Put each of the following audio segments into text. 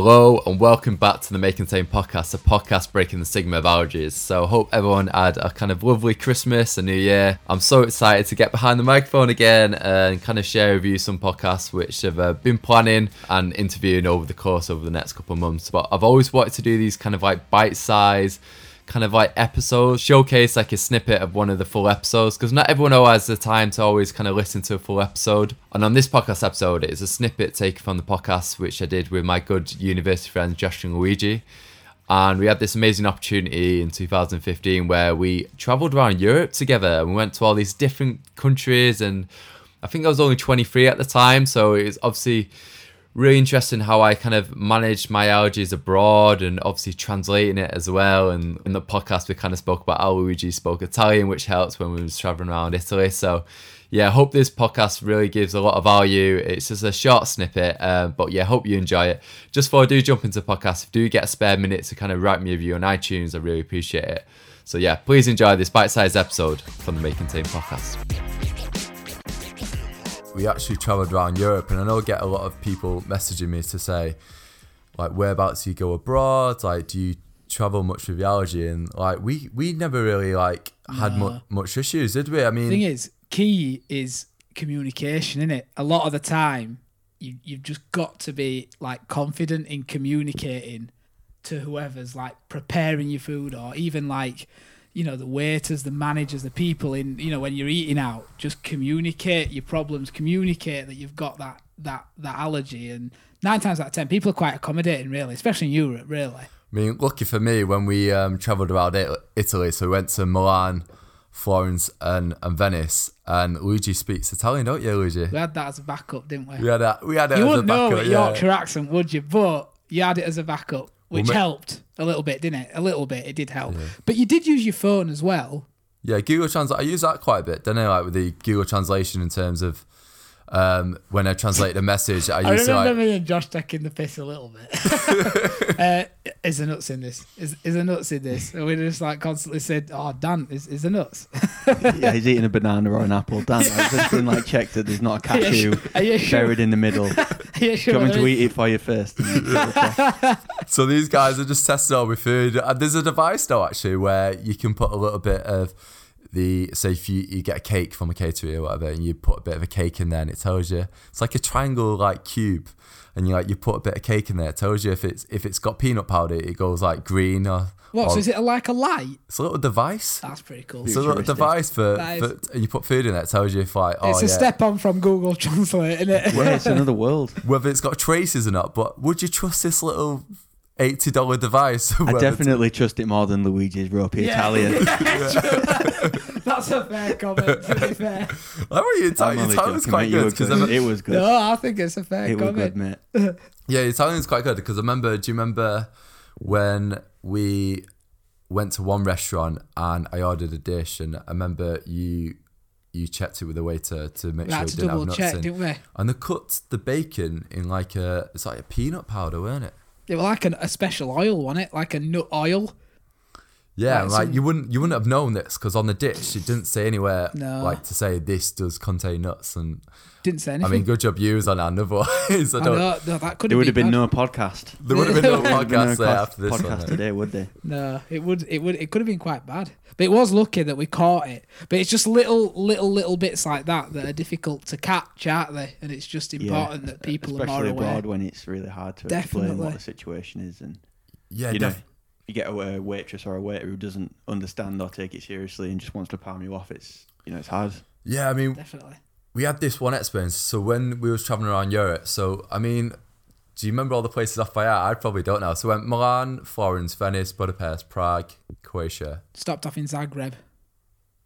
Hello and welcome back to the Make and Tame podcast, a podcast breaking the stigma of allergies. So, hope everyone had a kind of lovely Christmas and New Year. I'm so excited to get behind the microphone again and kind of share with you some podcasts which I've uh, been planning and interviewing over the course of the next couple of months. But I've always wanted to do these kind of like bite size kind of like episodes, showcase like a snippet of one of the full episodes because not everyone has the time to always kind of listen to a full episode. And on this podcast episode, it's a snippet taken from the podcast which I did with my good university friends Josh and Luigi. And we had this amazing opportunity in 2015 where we traveled around Europe together and we went to all these different countries. And I think I was only 23 at the time, so it was obviously really interesting how I kind of managed my allergies abroad and obviously translating it as well. And in the podcast, we kind of spoke about how Luigi spoke Italian, which helps when we was traveling around Italy. So, yeah, I hope this podcast really gives a lot of value. It's just a short snippet, uh, but yeah, hope you enjoy it. Just before I do jump into the podcast, if you do get a spare minute to kind of write me a review on iTunes, I really appreciate it. So, yeah, please enjoy this bite sized episode from the Making Team podcast we actually travelled around Europe, and I know I get a lot of people messaging me to say, like, whereabouts do you go abroad? Like, do you travel much with the allergy? And like, we we never really like had no. much much issues, did we? I mean, the thing is, key is communication, isn't it? A lot of the time, you you've just got to be like confident in communicating to whoever's like preparing your food, or even like you know the waiters the managers the people in you know when you're eating out just communicate your problems communicate that you've got that that that allergy. And nine times out of ten people are quite accommodating really especially in europe really. I mean lucky for me when we um, traveled around italy so we went to milan florence and, and venice and luigi speaks italian don't you luigi? We had that as a backup didn't we? We had that we had it you wouldn't a backup, know yeah. yorkshire accent would you? But you had it as a backup which well, helped a little bit, didn't it? A little bit, it did help. Yeah. But you did use your phone as well. Yeah, Google Translate. I use that quite a bit, don't I? Like with the Google Translation in terms of um, when I translate a message, I, I used remember to like... me and Josh taking the piss a little bit. uh, is there nuts in this? Is, is there nuts in this? And we just like constantly said, "Oh, Dan, is, is there nuts?" yeah, he's eating a banana or an apple. Dan, I've just been like checked that there's not a cashew buried sure? in the middle. Are sure Coming to eat it for you first. so these guys are just testing all my food. And there's a device though actually where you can put a little bit of the say if you, you get a cake from a caterer or whatever and you put a bit of a cake in there and it tells you it's like a triangle like cube and you like you put a bit of cake in there it tells you if it's if it's got peanut powder it goes like green or what? Or, so is it like a light? It's a little device. That's pretty cool. It's a little device for, for you put food in there. It tells you if like oh it's a yeah. step on from Google Translate, isn't it? Yeah, it's another world. Whether it's got traces or not, but would you trust this little eighty dollar device. I definitely trust it more than Luigi's ropey yeah. Italian. That's a fair comment. To be fair, how are you Italian? Italian's quite good because it was good. No, I think it's a fair it comment. was good, mate. yeah, Italian's quite good because I remember. Do you remember when we went to one restaurant and I ordered a dish and I remember you you checked it with the waiter to make we sure it didn't have nuts check, in. Didn't we? And they cut the bacon in like a it's like a peanut powder, weren't it? It was like an, a special oil, wasn't it? Like a nut oil. Yeah, like, like you wouldn't you wouldn't have known this because on the ditch it didn't say anywhere no. like to say this does contain nuts and didn't say anything. I mean, good job you was on our otherwise. I, I know, no, that could there would have been, been no podcast. There would have been no podcast there after this podcast one, today, would there? No, it would it would it could have been quite bad. But it was lucky that we caught it. But it's just little little little bits like that that are difficult to catch, aren't they? And it's just important yeah, that people are more aware. abroad when it's really hard to Definitely. explain what the situation is and yeah, you def- know you get a waitress or a waiter who doesn't understand or take it seriously and just wants to palm you off, it's you know it's hard. Yeah, I mean, definitely. We had this one experience. So when we was traveling around Europe, so I mean, do you remember all the places off by heart? I probably don't know. So we went Milan, Florence, Venice, Budapest, Prague, Croatia. Stopped off in Zagreb.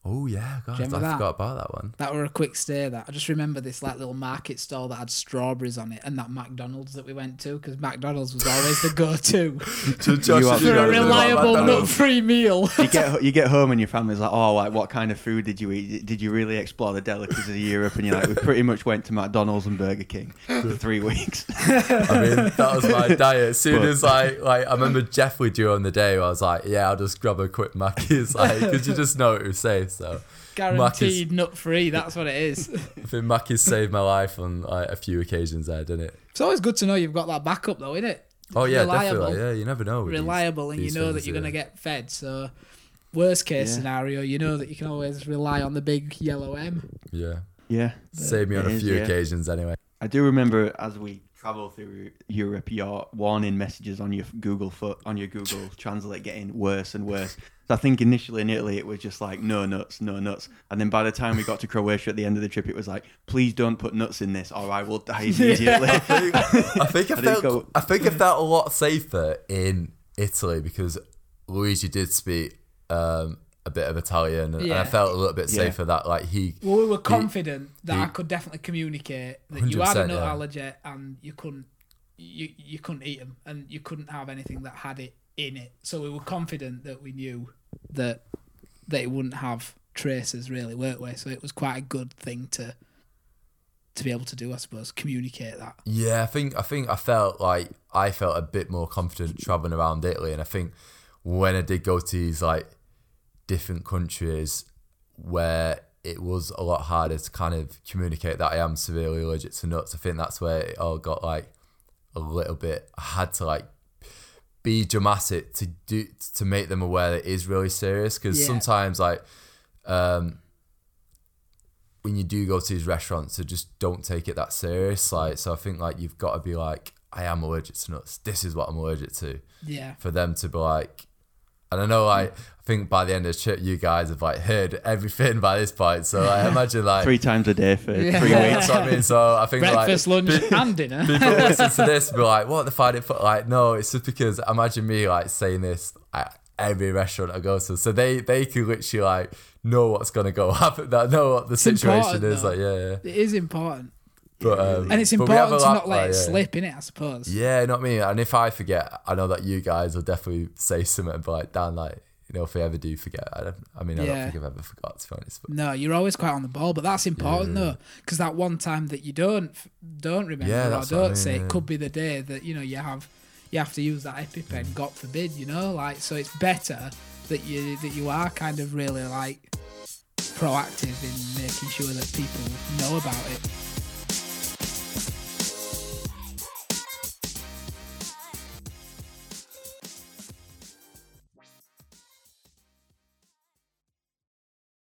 Oh yeah, God, I that? forgot about that one. That were a quick stay. That I just remember this like little market stall that had strawberries on it, and that McDonald's that we went to because McDonald's was always the go-to for a reliable nut-free meal. you get you get home and your family's like, oh, like what kind of food did you eat? Did you really explore the delicacies of Europe? And you're like, we pretty much went to McDonald's and Burger King for three weeks. I mean, that was my diet. As soon but, as I like I remember Jeffrey on the day, where I was like, yeah, I'll just grab a quick Mackey's, like because you just know it was safe. So guaranteed nut free. That's what it is. I think Mackey's saved my life on like, a few occasions there, didn't it? It's always good to know you've got that backup, though, isn't it? Oh yeah, reliable. definitely. Yeah, you never know. with these- reliable and you these know that you're going to get fed. So, worst case Yeah. scenario, you know that you can always rely on the big yellow M. Yeah, Yeah. saved me on It a is, few yeah. occasions anyway. I do remember as we travel through Europe, your warning messages on your Google foot on your Google Translate getting worse and worse. So I think initially in Italy it was just like no nuts, no nuts, and then by the time we got to Croatia at the end of the trip, it was like please don't put nuts in this or I will die immediately. I think I, didn't felt go- I think I felt a lot safer in Italy because Luigi did speak um, a bit of Italian, and I felt a little bit Yeah. safer that like he. Well, we were confident that I could definitely communicate that you had a 100%, nut yeah. allergy and you couldn't you you couldn't eat them and you couldn't have anything that had it in it. So we were confident that we knew that that it wouldn't have traces really, weren't we? So it was quite a good thing to to be able to do, I suppose, communicate that. Yeah, I think I think I felt like I felt a bit more confident traveling around Italy, and I think when I did go to these like different countries where it was a lot harder to kind of communicate that I am severely allergic to nuts. I think that's where it all got like a little bit. I had to like be dramatic to do to make them aware that it is really serious because Yeah. sometimes like um when you do go to these restaurants they just don't take it that serious like so i think like you've got to be like i am allergic to nuts this is what i'm allergic to Yeah. for them to be like and i know like mm. i think by the end of the trip you guys have like heard everything by this point so i imagine like Three times a day for Yeah. three weeks. I mean. So I think Breakfast, like, lunch, and dinner. people listen to this and be like, what the find it for? Like, no, it's just because imagine me like saying this at every restaurant I go to. So they they can literally like know what's gonna go happen, that know what the It's situation is. though. Like, yeah, yeah. It is important. But um, And it's but we have important to not let it slip in it, I suppose. Yeah, you know what I mean? And if I forget, I know that you guys will definitely say something and be like, Dan, like, you know, if we ever do forget, I, don't, I mean, I don't think I've ever forgot, to be honest. But No, you're always quite on the ball, but that's important though, because that one time that you don't don't remember Yeah, or don't I mean, say, yeah. it could be the day that you know you have you have to use that EpiPen. Mm. God forbid, you know, like so it's better that you that you are kind of really like proactive in making sure that people know about it.